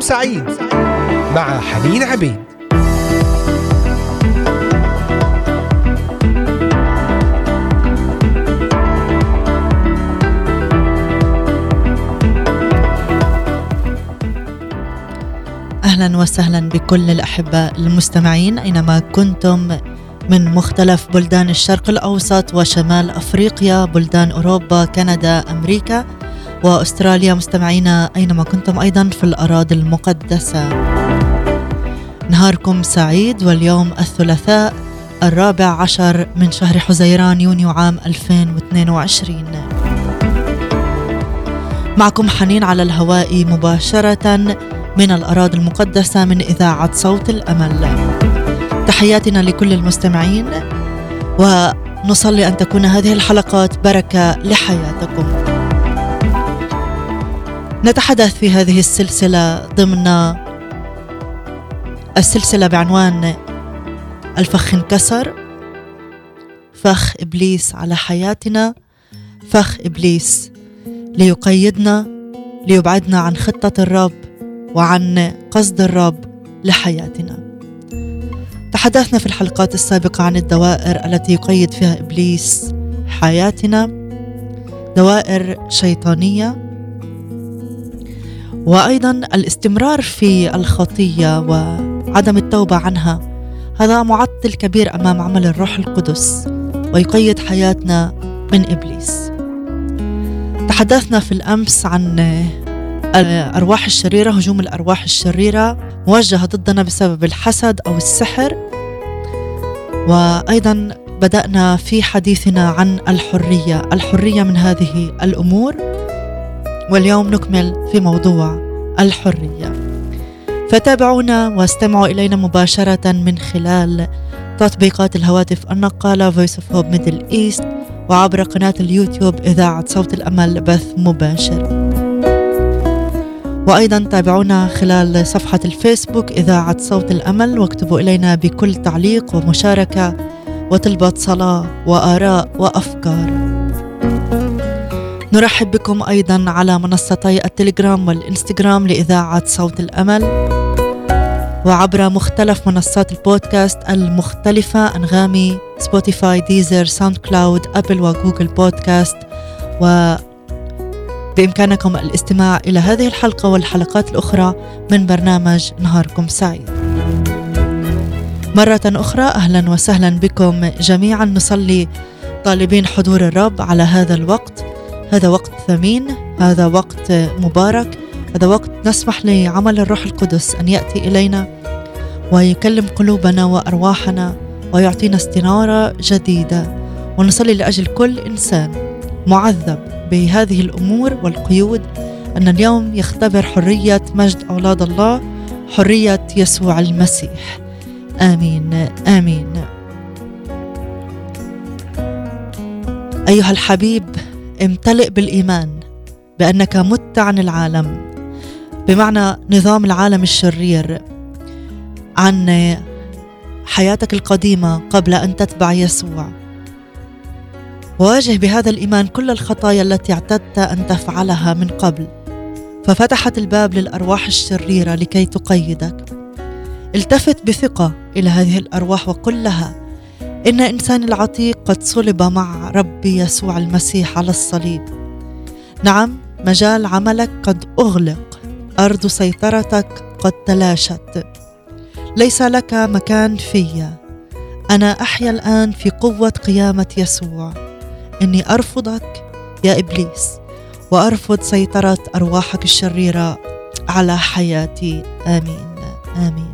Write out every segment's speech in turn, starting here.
نهاركم سعيد مع حنين عبيد. أهلا وسهلا بكل الاحباء المستمعين. أينما كنتم من مختلف بلدان الشرق الأوسط وشمال أفريقيا، بلدان أوروبا، كندا، أمريكا وأستراليا مستمعينا أينما كنتم أيضا في الأراضي المقدسة. نهاركم سعيد واليوم الثلاثاء الرابع عشر من شهر حزيران يونيو عام 2022. معكم حنين على الهواء مباشرة من الأراضي المقدسة من إذاعة صوت الأمل. تحياتنا لكل المستمعين ونصلي أن تكون هذه الحلقات بركة لحياتكم. نتحدث في هذه السلسلة ضمن السلسلة بعنوان الفخ انكسر فخ إبليس على حياتنا فخ إبليس ليقيدنا ليبعدنا عن خطة الرب وعن قصد الرب لحياتنا. تحدثنا في الحلقات السابقة عن الدوائر التي يقيد فيها إبليس حياتنا. دوائر شيطانية وأيضا الاستمرار في الخطية وعدم التوبة عنها. هذا معطل كبير أمام عمل الروح القدس ويقيد حياتنا من إبليس. تحدثنا في الأمس عن الأرواح الشريرة هجوم الأرواح الشريرة موجهة ضدنا بسبب الحسد أو السحر. وأيضا بدأنا في حديثنا عن الحرية الحرية من هذه الأمور. واليوم نكمل في موضوع الحرية. فتابعونا واستمعوا إلينا مباشرة من خلال تطبيقات الهواتف النقالة Voice of Hope Middle East وعبر قناة اليوتيوب إذاعة صوت الأمل بث مباشر. وأيضا تابعونا خلال صفحة الفيسبوك إذاعة صوت الأمل واكتبوا إلينا بكل تعليق ومشاركة وطلبة صلاة وآراء وأفكار. نرحب بكم أيضا على منصتي التليجرام والإنستغرام لإذاعة صوت الأمل. وعبر مختلف منصات البودكاست المختلفة أنغامي سبوتيفاي ديزر ساوند كلاود أبل وجوجل بودكاست و بإمكانكم الاستماع إلى هذه الحلقة والحلقات الأخرى من برنامج نهاركم سعيد. مرة أخرى أهلا وسهلا بكم جميعا. نصلي طالبين حضور الرب على هذا الوقت. هذا وقت ثمين هذا وقت مبارك هذا وقت نسمح لعمل الروح القدس أن يأتي إلينا ويكلم قلوبنا وأرواحنا ويعطينا استنارة جديدة. ونصلي لأجل كل إنسان معذب بهذه الأمور والقيود أن اليوم يختبر حرية مجد أولاد الله حرية يسوع المسيح. آمين آمين. أيها الحبيب امتلئ بالإيمان بأنك مت عن العالم. بمعنى نظام العالم الشرير. عن حياتك القديمة قبل أن تتبع يسوع. واجه بهذا الإيمان كل الخطايا التي اعتدت أن تفعلها من قبل. ففتحت الباب للأرواح الشريرة لكي تقيدك. التفت بثقة إلى هذه الأرواح وقل لها إن إنسان العتيق قد صلب مع ربي يسوع المسيح على الصليب. نعم مجال عملك قد أغلق. أرض سيطرتك قد تلاشت. ليس لك مكان في. أنا أحيا الآن في قوة قيامة يسوع. إني أرفضك يا إبليس وأرفض سيطرة أرواحك الشريرة على حياتي. آمين. آمين.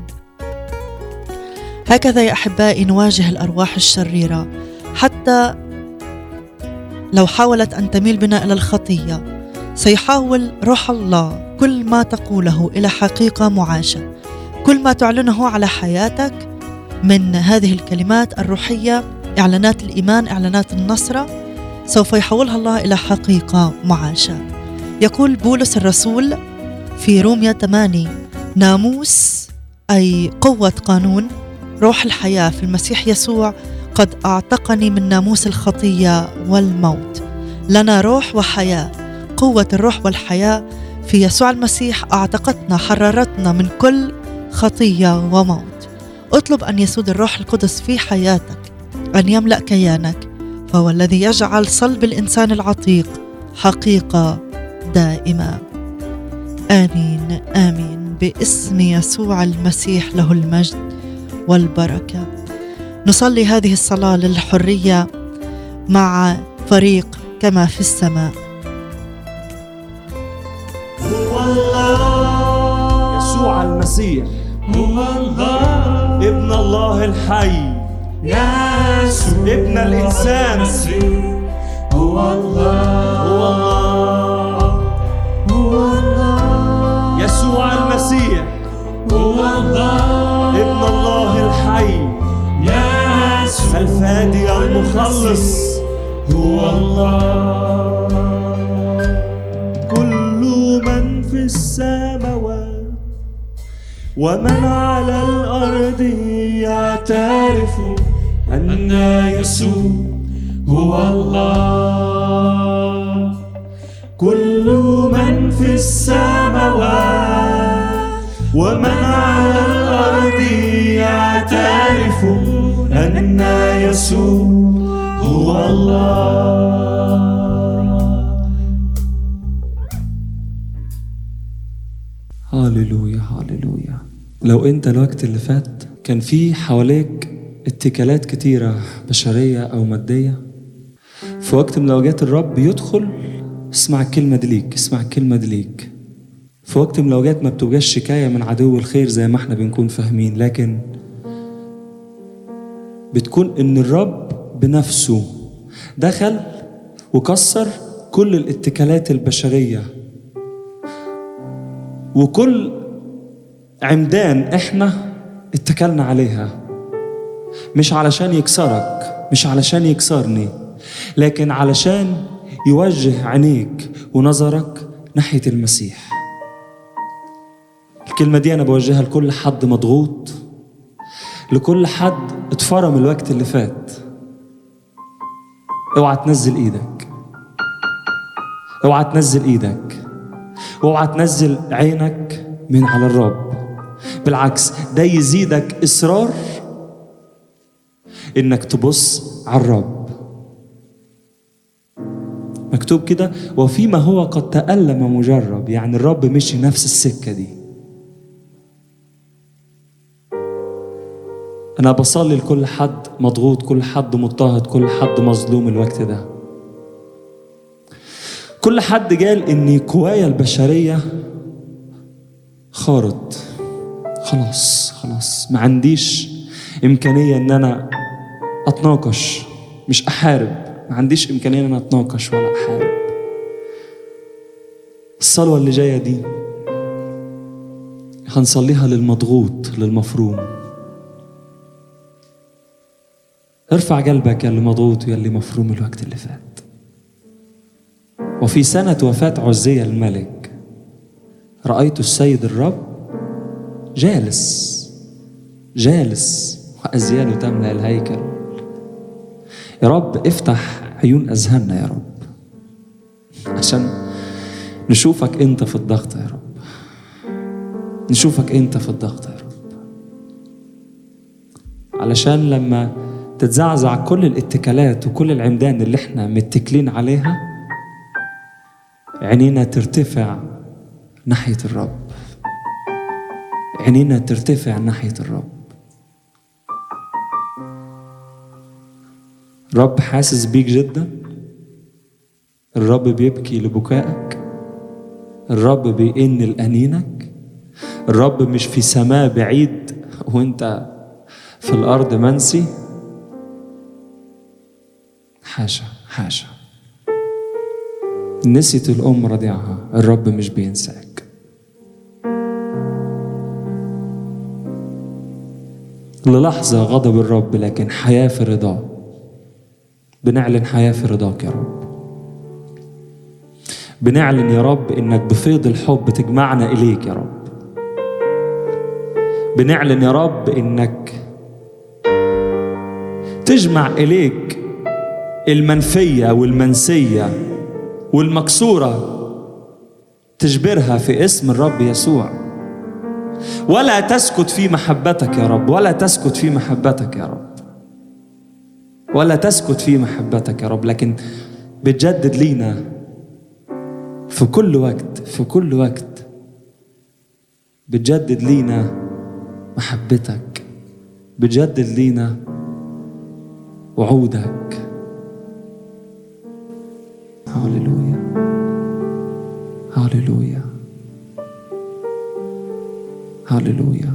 هكذا يا أحبائي نواجه الأرواح الشريرة. حتى لو حاولت أن تميل بنا إلى الخطية سيحاول روح الله كل ما تقوله إلى حقيقة معاشة. كل ما تعلنه على حياتك من هذه الكلمات الروحية إعلانات الإيمان إعلانات النصرة سوف يحولها الله إلى حقيقة معاشة. يقول بولس الرسول في روميا 8 ناموس أي قوة قانون روح الحياة في المسيح يسوع قد أعتقني من ناموس الخطية والموت. لنا روح وحياة قوة الروح والحياة في يسوع المسيح أعتقتنا حررتنا من كل خطية وموت. اطلب أن يسود الروح القدس في حياتك أن يملأ كيانك فهو الذي يجعل صلب الإنسان العتيق حقيقة دائمة. آمين آمين. باسم يسوع المسيح له المجد. والبركة. نصلي هذه الصلاة للحرية مع فريق كما في السماء. هو الله يسوع المسيح. هو الله ابن الله الحي. يسوع ابن. المسيح هو الله هو الله هو الله يسوع المسيح. هو الله يسوع الفادي المخلص. هو الله. كل من في السماوات ومن على الأرض يعترف أن يسوع هو الله. كل من في السماوات ومن على الأرض يعترف أن يسوع هو الله. هاليلويا هاليلويا لو أنت الوقت اللي فات كان في حواليك اتكالات كتيرة بشرية أو مادية في وقت من الأوقات الرب يدخل اسمع الكلمة دي ليك اسمع الكلمة دي ليك. في وقت من الأوقات ما بتبقاش شكاية من عدو الخير زي ما إحنا بنكون فاهمين لكن بتكون إن الرب بنفسه دخل وكسر كل الاتكالات البشرية. وكل عمدان إحنا اتكلنا عليها. مش علشان يكسرك مش علشان يكسرني لكن علشان يوجه عينيك ونظرك ناحية المسيح. الكلمة دي أنا بوجهها لكل حد مضغوط لكل حد اتفرم الوقت اللي فات. اوعى تنزل إيدك. اوعى تنزل إيدك. واوعى تنزل عينك من على الرب بالعكس ده يزيدك اصرار انك تبص على الرب مكتوب كده وفيما هو قد تألم مجرب. يعني الرب مشي نفس السكة دي. أنا بصلي لكل حد مضغوط كل حد مضطهد كل حد مظلوم الوقت ده. كل حد قال إن قوايا البشرية خارط خلاص خلاص. ما عنديش إمكانية إن أنا أتناقش. مش أحارب. ما عنديش إمكانية إن أنا أتناقش ولا أحارب. الصلوة اللي جاية دي هنصليها للمضغوط للمفروم. ارفع قلبك يا اللي مضغوط ويا اللي مفروم الوقت اللي فات. وفي سنة وفاة عزية الملك رأيت السيد الرب جالس جالس وأزياله تملأ الهيكل. يا رب افتح عيون أذهاننا يا رب عشان نشوفك أنت في الضغط يا رب. نشوفك أنت في الضغط يا رب. علشان لما تتزعزع كل الاتكالات وكل العمدان اللي إحنا متكلين عليها؟ عينينا ترتفع ناحية الرب. عينينا ترتفع ناحية الرب. الرب حاسس بيك جدا؟ الرب بيبكي لبكائك؟ الرب بيئن لأنينك؟ الرب مش في سماء بعيد وانت في الأرض منسي؟ حاشا حاشا. نسيت الأم رضيعها الرب مش بينساك. للحظة غضب الرب لكن حياة في رضاه بنعلن حياة في رضاك يا رب. بنعلن يا رب إنك بفيض الحب تجمعنا إليك يا رب. بنعلن يا رب إنك تجمع إليك المنفية والمنسية والمكسورة تجبرها في اسم الرب يسوع. ولا تسكت في محبتك يا رب ولا تسكت في محبتك يا رب. ولا تسكت في محبتك يا رب لكن بتجدد لينا في كل وقت في كل وقت بتجدد لينا محبتك بتجدد لينا وعودك. هاليلويا هاليلويا هاليلويا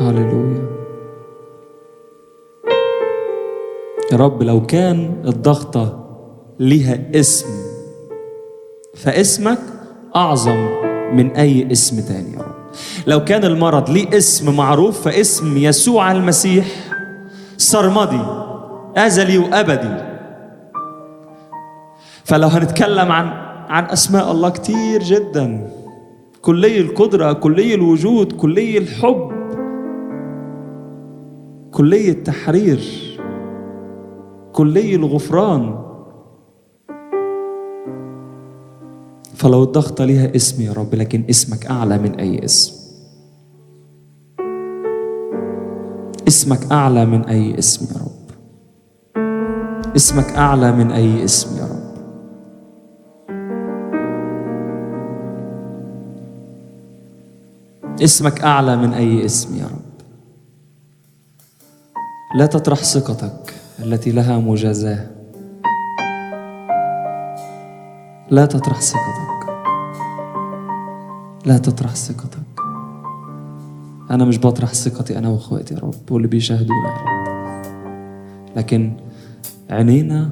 هاليلويا يا رب لو كان الضغطة ليها اسم فاسمك أعظم من أي اسم تاني يا رب. لو كان المرض ليه اسم معروف فاسم يسوع المسيح سرمدي أزلي وأبدي. فلو هنتكلم عن عن أسماء الله كتير جدا. كلي القدرة كلي الوجود كلي الحب كلي التحرير كلي الغفران. فلو الضغطة ليها اسم يا رب لكن اسمك أعلى من أي اسم. اسمك أعلى من أي اسم يا رب. اسمك أعلى من أي اسم يا رب. اسمك أعلى من أي اسم يا رب. لا تطرح ثقتك التي لها مجازاة. لا تطرح ثقتك. لا تطرح ثقتك. أنا مش بطرح ثقتي أنا وأخواتي يا رب واللي بيشاهدونا يا رب. لكن عينينا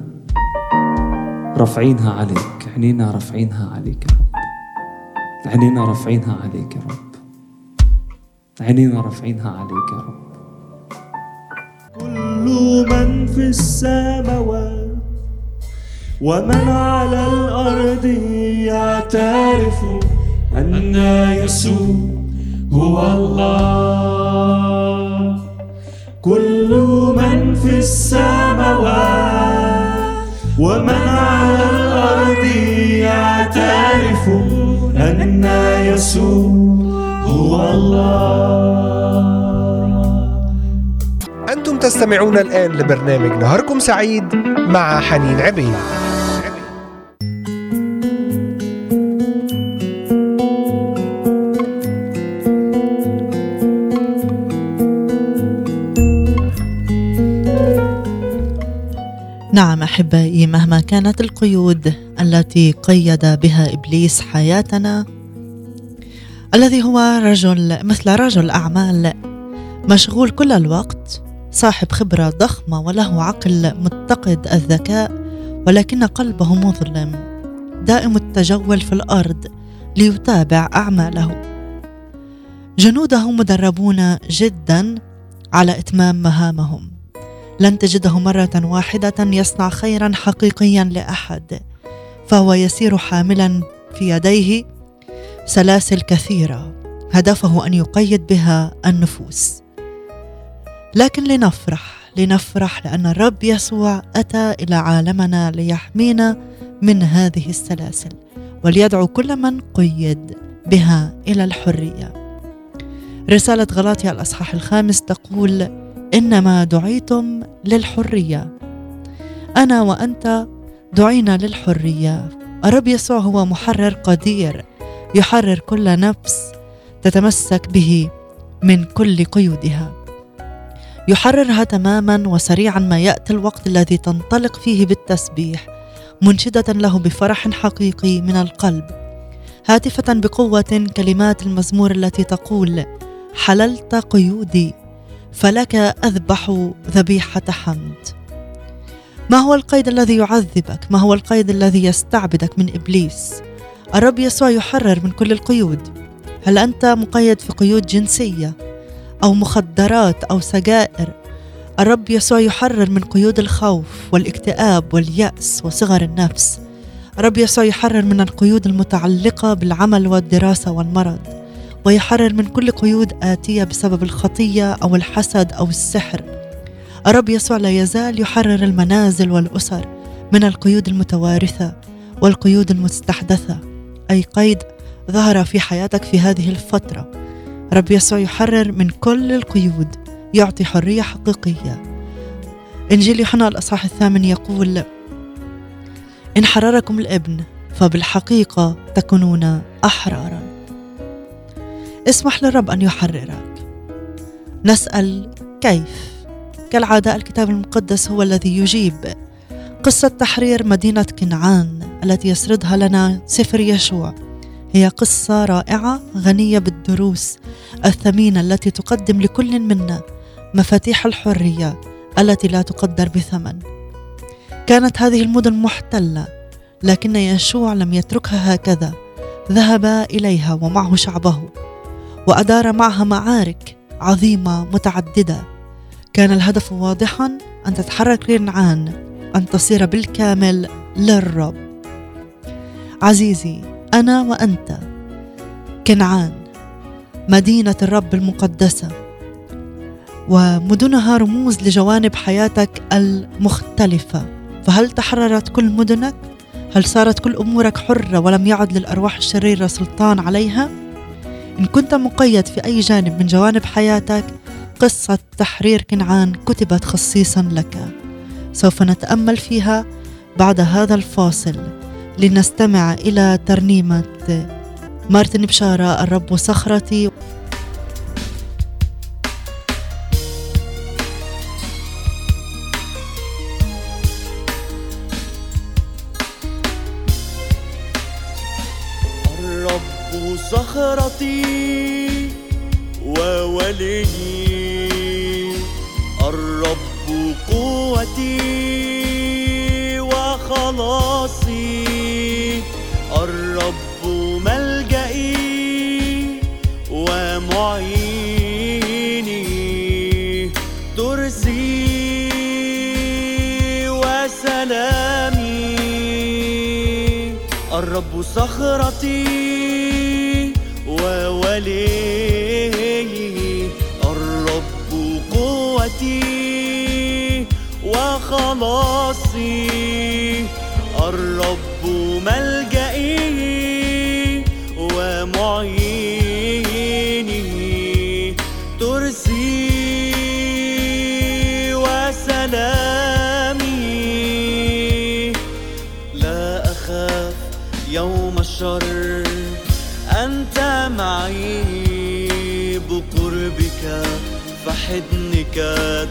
رافعينها عليك عينينا رافعينها عليك يا رب. عينينا رافعينها عليك يا رب. عينينا رافعينها عليك يا رب. كل من في السماوات ومن على الأرض يعترف أن يسوع هو الله. كل من في السماوات ومن على الأرض يعترف أن يسوع الله. أنتم تستمعون الآن لبرنامج نهاركم سعيد مع حنين عبيد. نعم أحبائي مهما كانت القيود التي قيد بها إبليس حياتنا الذي هو رجل مثل رجل أعمال مشغول كل الوقت صاحب خبرة ضخمة وله عقل متقد الذكاء ولكن قلبه مظلم. دائم التجول في الأرض ليتابع أعماله. جنوده مدربون جدا على إتمام مهامهم. لن تجده مرة واحدة يصنع خيرا حقيقيا لأحد فهو يسير حاملا في يديه سلاسل كثيرة هدفه أن يقيد بها النفوس. لكن لنفرح لنفرح لأن الرب يسوع أتى إلى عالمنا ليحمينا من هذه السلاسل وليدعو كل من قيد بها إلى الحرية. رسالة غلاطيا الأصحاح الخامس تقول إنما دعيتم للحرية. أنا وأنت دعينا للحرية. الرب يسوع هو محرر قدير. يحرر كل نفس تتمسك به من كل قيودها. يحررها تماما وسريعا ما يأتي الوقت الذي تنطلق فيه بالتسبيح منشدة له بفرح حقيقي من القلب هاتفة بقوة كلمات المزمور التي تقول حللت قيودي فلك أذبح ذبيحة حمد. ما هو القيد الذي يعذبك؟ ما هو القيد الذي يستعبدك من إبليس؟ الرب يسوع يحرر من كل القيود. هل أنت مقيد في قيود جنسية أو مخدرات أو سجائر؟ الرب يسوع يحرر من قيود الخوف والاكتئاب واليأس وصغر النفس. الرب يسوع يحرر من القيود المتعلقة بالعمل والدراسة والمرض ويحرر من كل قيود آتية بسبب الخطية أو الحسد أو السحر. الرب يسوع لا يزال يحرر المنازل والأسر من القيود المتوارثة والقيود المستحدثة. أي قيد ظهر في حياتك في هذه الفترة. رب يسوع يحرر من كل القيود يعطي حرية حقيقية. إنجيل يوحنا الأصحاح الثامن يقول إن حرركم الابن فبالحقيقة تكونون أحرارا. اسمح للرب أن يحررك. نسأل كيف؟ كالعادة الكتاب المقدس هو الذي يجيب قصة تحرير مدينة كنعان. التي يسردها لنا سفر يشوع هي قصة رائعة غنية بالدروس الثمينة التي تقدم لكل منا مفاتيح الحرية التي لا تقدر بثمن. كانت هذه المدن محتلة لكن يشوع لم يتركها هكذا، ذهب إليها ومعه شعبه وأدار معها معارك عظيمة متعددة. كان الهدف واضحا أن تتحرك كنعان أن تصير بالكامل للرب. عزيزي أنا وأنت كنعان مدينة الرب المقدسة ومدنها رموز لجوانب حياتك المختلفة. فهل تحررت كل مدنك؟ هل صارت كل أمورك حرة ولم يعد للأرواح الشريرة سلطان عليها؟ إن كنت مقيد في أي جانب من جوانب حياتك قصة تحرير كنعان كتبت خصيصا لك. سوف نتأمل فيها بعد هذا الفاصل. لنستمع إلى ترنيمة مارتن بشارة الرب صخرتي الرب صخرتي وولي الرب قوتي صخرتي وولي الرب قوتي وخلاصي الرب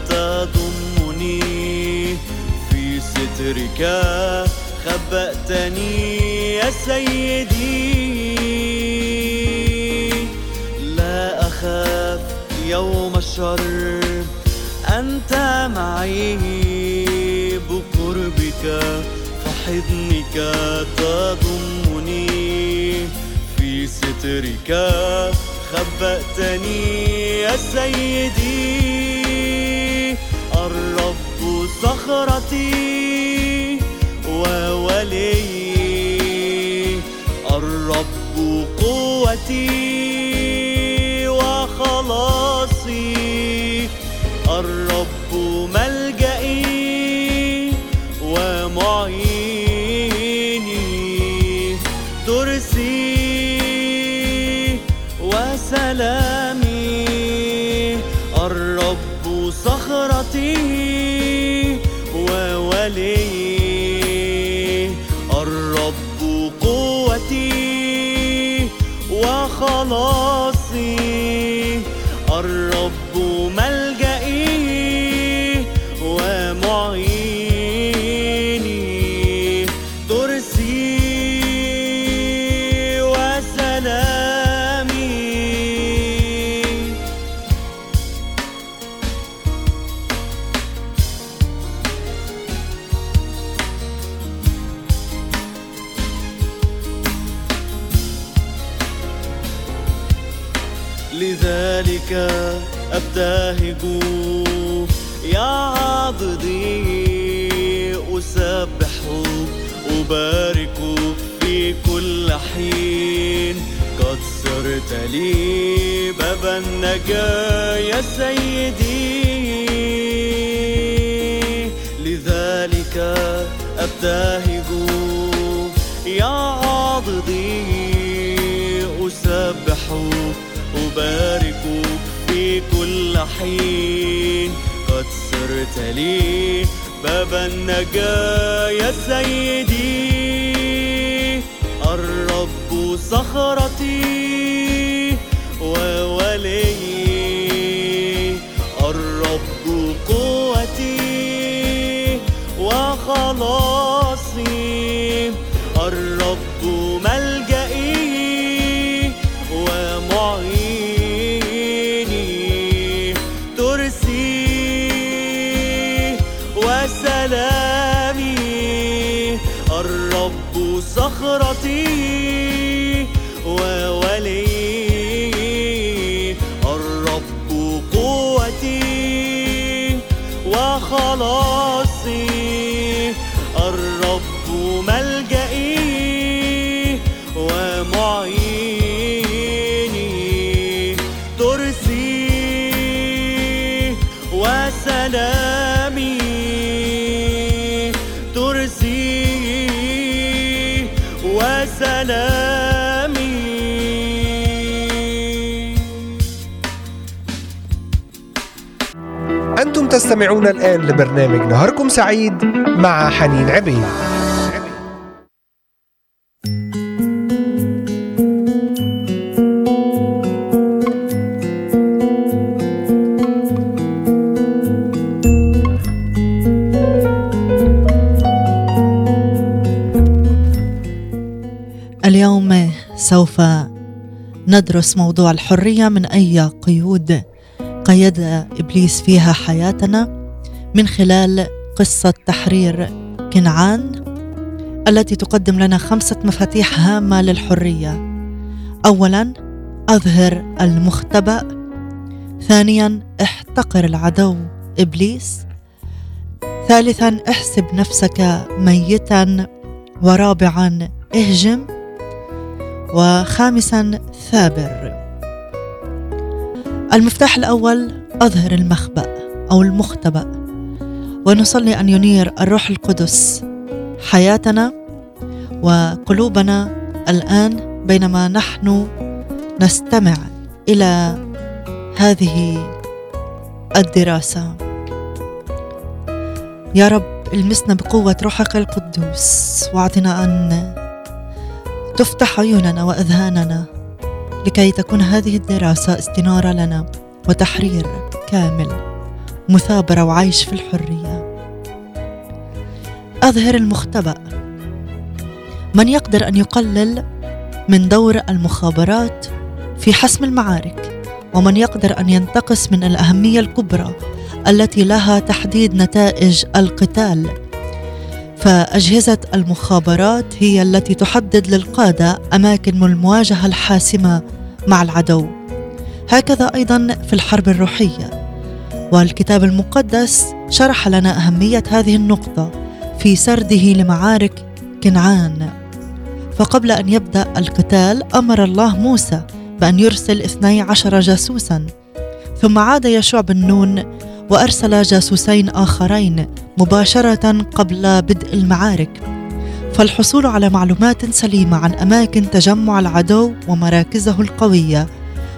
تضمني. في سترك خبأتني يا سيدي. لا أخاف يوم الشر. أنت معي بقربك. فحضنك تضمني. في سترك خبأتني يا سيدي. صخرتي وولي الرب قوتي. ابتهجوا يا عاضدي أسبحوا وباركوا في كل حين. قد صرت لي باب النجاة يا سيدي. لذلك أبتهج يا عاضدي أسبح وباركوا كل حين قد صرت لي باب النجاة يا سيدي الرب صخرتي وولي. الرب قوتي وخلاصي. الرب تستمعون الآن لبرنامج نهاركم سعيد مع حنين عبيد. اليوم سوف ندرس موضوع الحرية من أي قيود. قيد إبليس فيها حياتنا من خلال قصة تحرير كنعان التي تقدم لنا خمسة مفاتيح هامة للحرية. اولا أظهر المختبأ. ثانيا احتقر العدو إبليس. ثالثا احسب نفسك ميتا ورابعا اهجم. وخامسا ثابر. المفتاح الأول أظهر المخبأ أو المختبأ. ونصلي أن ينير الروح القدس حياتنا وقلوبنا الآن بينما نحن نستمع إلى هذه الدراسة. يا رب المسنا بقوة روحك القدوس واعطنا أن تفتح عيوننا وأذهاننا لكي تكون هذه الدراسة استنارة لنا وتحرير كامل مثابرة وعيش في الحرية. أظهر المختبأ. من يقدر أن يقلل من دور المخابرات في حسم المعارك ومن يقدر أن ينتقص من الأهمية الكبرى التي لها تحديد نتائج القتال فأجهزة المخابرات هي التي تحدد للقادة أماكن المواجهة الحاسمة مع العدو. هكذا أيضا في الحرب الروحية. والكتاب المقدس شرح لنا أهمية هذه النقطة في سرده لمعارك كنعان. فقبل أن يبدأ القتال أمر الله موسى بأن يرسل اثني عشر جاسوسا ثم عاد يشوع بن نون وأرسل جاسوسين آخرين مباشرة قبل بدء المعارك. فالحصول على معلومات سليمة عن أماكن تجمع العدو ومراكزه القوية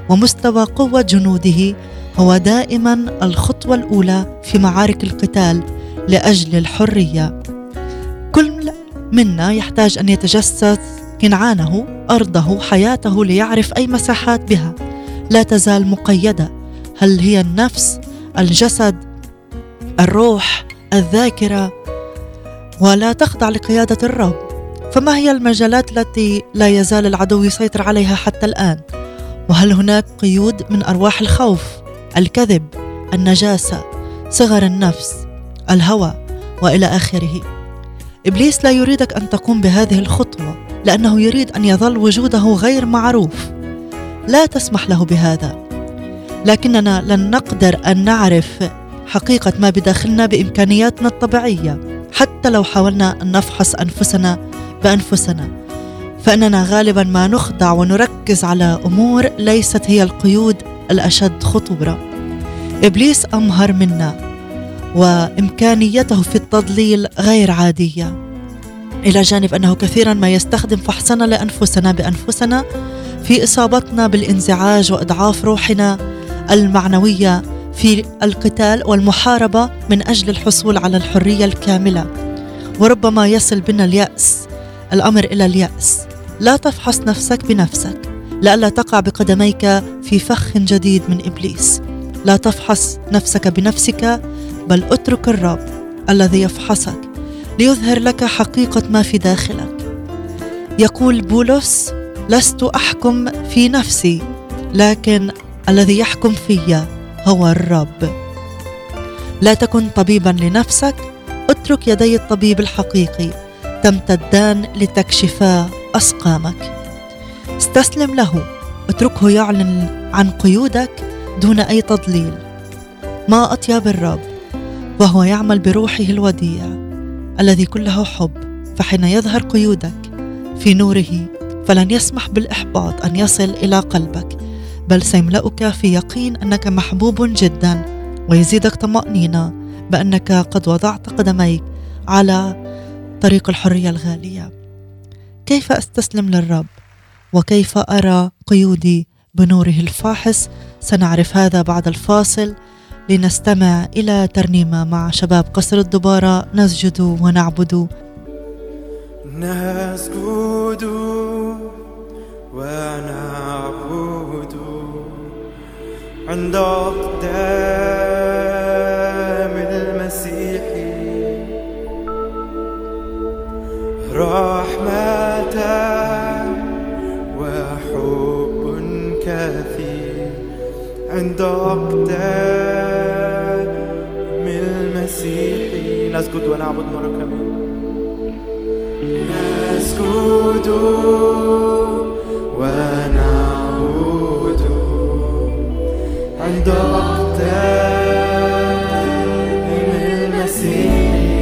ومستوى قوة جنوده هو دائما الخطوة الأولى في معارك القتال لأجل الحرية. كل منا يحتاج أن يتجسس كنعانه أرضه حياته ليعرف أي مساحات بها. لا تزال مقيدة. هل هي النفس الجسد الروح الذاكرة. ولا تخضع لقيادة الرب. فما هي المجالات التي لا يزال العدو يسيطر عليها حتى الآن؟ وهل هناك قيود من أرواح الخوف؟ الكذب النجاسة صغر النفس الهوى وإلى آخره. إبليس لا يريدك أن تقوم بهذه الخطوة لأنه يريد أن يظل وجوده غير معروف. لا تسمح له بهذا. لكننا لن نقدر أن نعرف حقيقة ما بداخلنا بإمكانياتنا الطبيعية. حتى لو حاولنا أن نفحص أنفسنا بأنفسنا فإننا غالبا ما نخضع ونركز على أمور ليست هي القيود الأشد خطورة. إبليس أمهر منا وإمكانيته في التضليل غير عادية. إلى جانب أنه كثيرا ما يستخدم فحصنا لأنفسنا بأنفسنا في إصابتنا بالانزعاج وإضعاف روحنا المعنوية في القتال والمحاربة من أجل الحصول على الحرية الكاملة. وربما يصل بنا اليأس الأمر إلى اليأس. لا تفحص نفسك بنفسك. لئلا تقع بقدميك في فخ جديد من إبليس. لا تفحص نفسك بنفسك بل اترك الرب الذي يفحصك ليظهر لك حقيقة ما في داخلك. يقول بولس لست أحكم في نفسي لكن الذي يحكم في هو الرب. لا تكن طبيبا لنفسك اترك يدي الطبيب الحقيقي تمتدان لتكشفا أسقامك. استسلم له اتركه يعلن عن قيودك دون أي تضليل. ما أطيب الرب؟ وهو يعمل بروحه الوديع الذي كله حب فحين يظهر قيودك في نوره فلن يسمح بالإحباط أن يصل إلى قلبك. بل سيملأك في يقين أنك محبوب جدا ويزيدك طمأنينة بأنك قد وضعت قدميك على طريق الحرية الغالية. كيف أستسلم للرب؟ وكيف أرى قيودي بنوره الفاحص؟ سنعرف هذا بعد الفاصل لنستمع إلى ترنيمة مع شباب قصر الدبارة نسجد ونعبد نسجد ونعبد عند أقدام المسيح. رحمة وحب كثير عند أقدام المسيح. نسجد ونعبد مرة كمان نسجد. عند أقدام المسيح.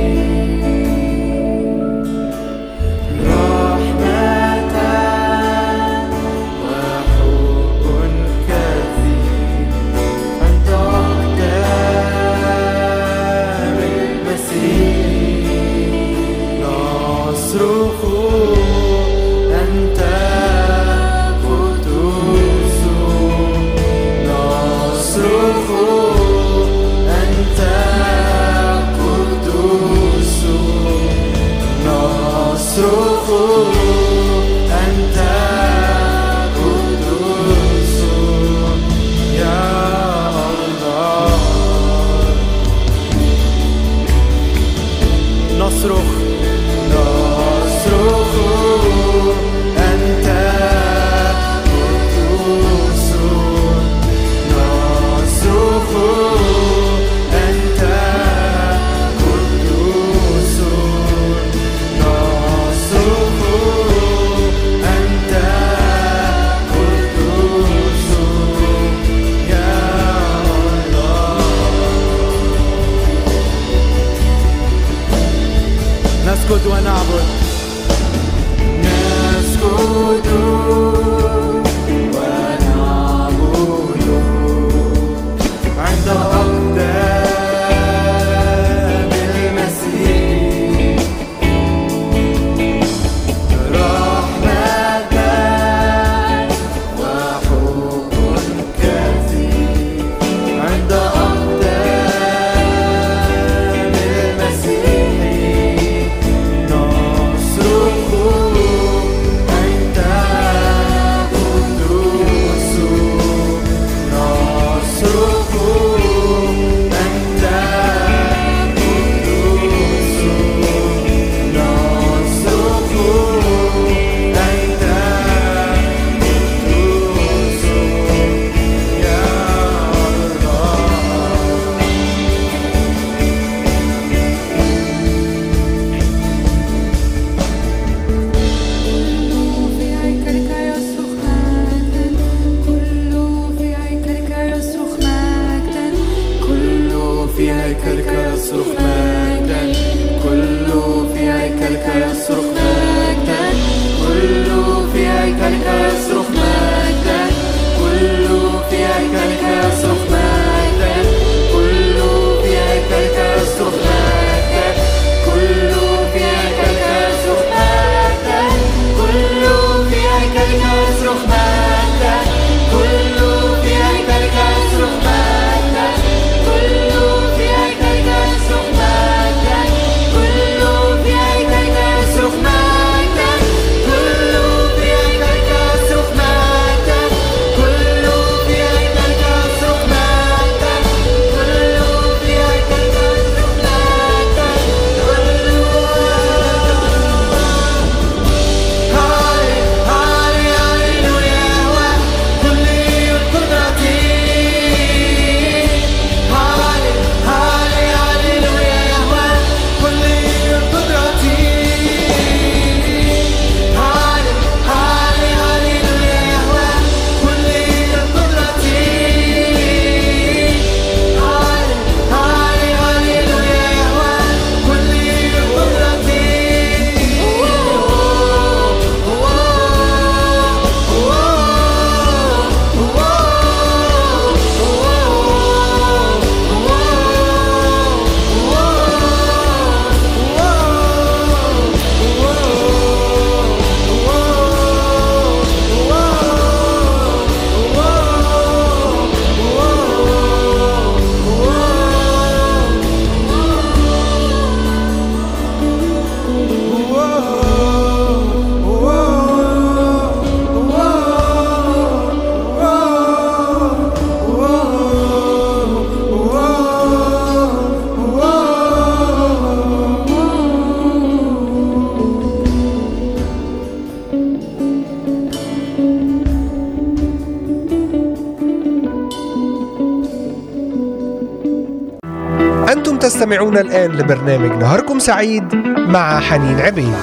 تستمعون الآن لبرنامج نهاركم سعيد مع حنين عبيد.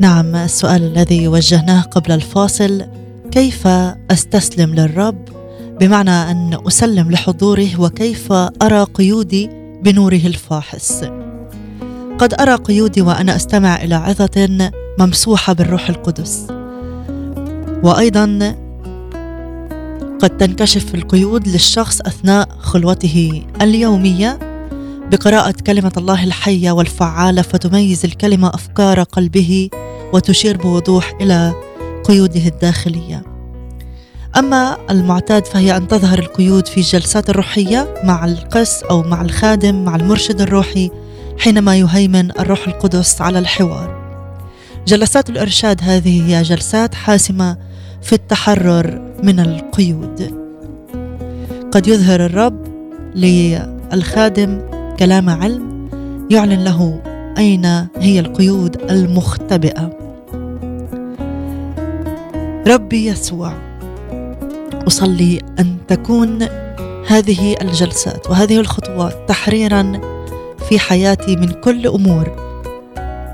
نعم السؤال الذي وجهناه قبل الفاصل كيف أستسلم للرب؟ بمعنى أن أسلم لحضوره وكيف أرى قيودي بنوره الفاحص؟ قد أرى قيودي وأنا أستمع إلى عظة ممسوحة بالروح القدس. وأيضا قد تنكشف القيود للشخص أثناء خلوته اليومية بقراءة كلمة الله الحية والفعالة فتميز الكلمة أفكار قلبه وتشير بوضوح إلى قيوده الداخلية. أما المعتاد فهي أن تظهر القيود في الجلسات الروحية مع القس أو مع الخادم مع المرشد الروحي حينما يهيمن الروح القدس على الحوار. جلسات الإرشاد هذه هي جلسات حاسمة في التحرر من القيود. قد يظهر الرب للخادم كلام علم يعلن له أين هي القيود المختبئة. ربي يسوع أصلي أن تكون هذه الجلسات وهذه الخطوات تحريرا في حياتي من كل أمور.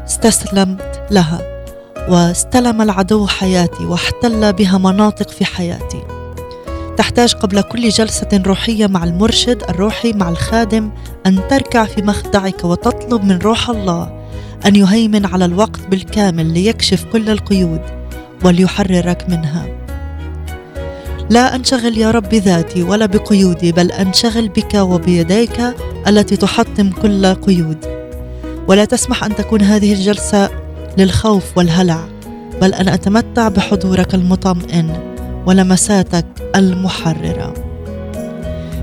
استسلمت لها واستلم العدو حياتي واحتل بها مناطق في حياتي. تحتاج قبل كل جلسة روحية مع المرشد الروحي مع الخادم أن تركع في مخدعك وتطلب من روح الله أن يهيمن على الوقت بالكامل ليكشف كل القيود وليحررك منها. لا أنشغل يا رب بذاتي ولا بقيودي بل أنشغل بك وبيديك التي تحطم كل قيود. ولا تسمح أن تكون هذه الجلسة للخوف والهلع بل أن أتمتع بحضورك المطمئن ولمساتك المحررة.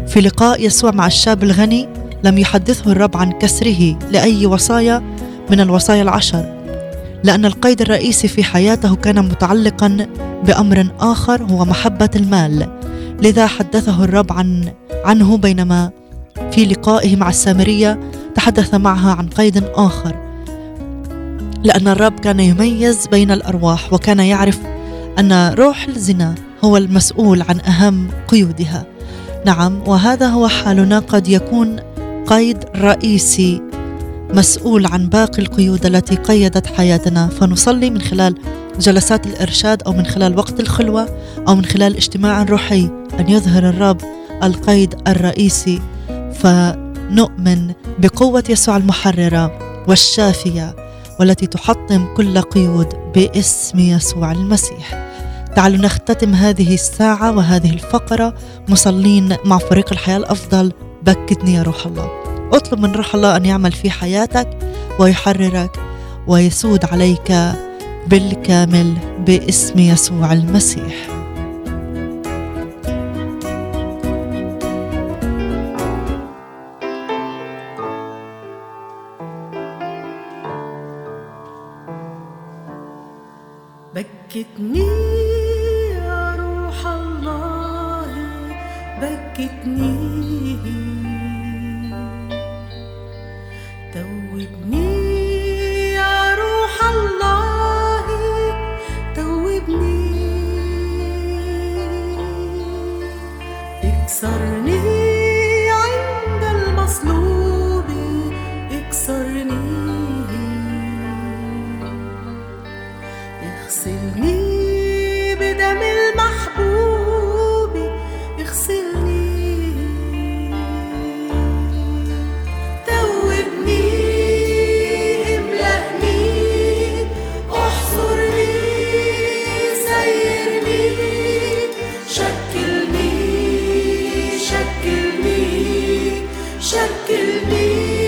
في لقاء يسوع مع الشاب الغني لم يحدثه الرب عن كسره لأي وصايا من الوصايا العشر لأن القيد الرئيسي في حياته كان متعلقا بأمر آخر هو محبة المال. لذا حدثه الرب عن عنه بينما في لقائه مع السامرية تحدث معها عن قيد آخر. لأن الرب كان يميز بين الأرواح وكان يعرف أن روح الزنا هو المسؤول عن أهم قيودها. نعم وهذا هو حالنا. قد يكون قيد رئيسي مسؤول عن باقي القيود التي قيدت حياتنا. فنصلي من خلال جلسات الإرشاد أو من خلال وقت الخلوة أو من خلال اجتماع روحي أن يظهر الرب القيد الرئيسي فنؤمن بقوة يسوع المحررة والشافية والتي تحطم كل قيود باسم يسوع المسيح. تعالوا نختتم هذه الساعة وهذه الفقرة. مصلين مع فريق الحياة الأفضل. بكتني يا روح الله. اطلب من روح الله أن يعمل في حياتك ويحررك ويسود عليك بالكامل باسم يسوع المسيح. Believe.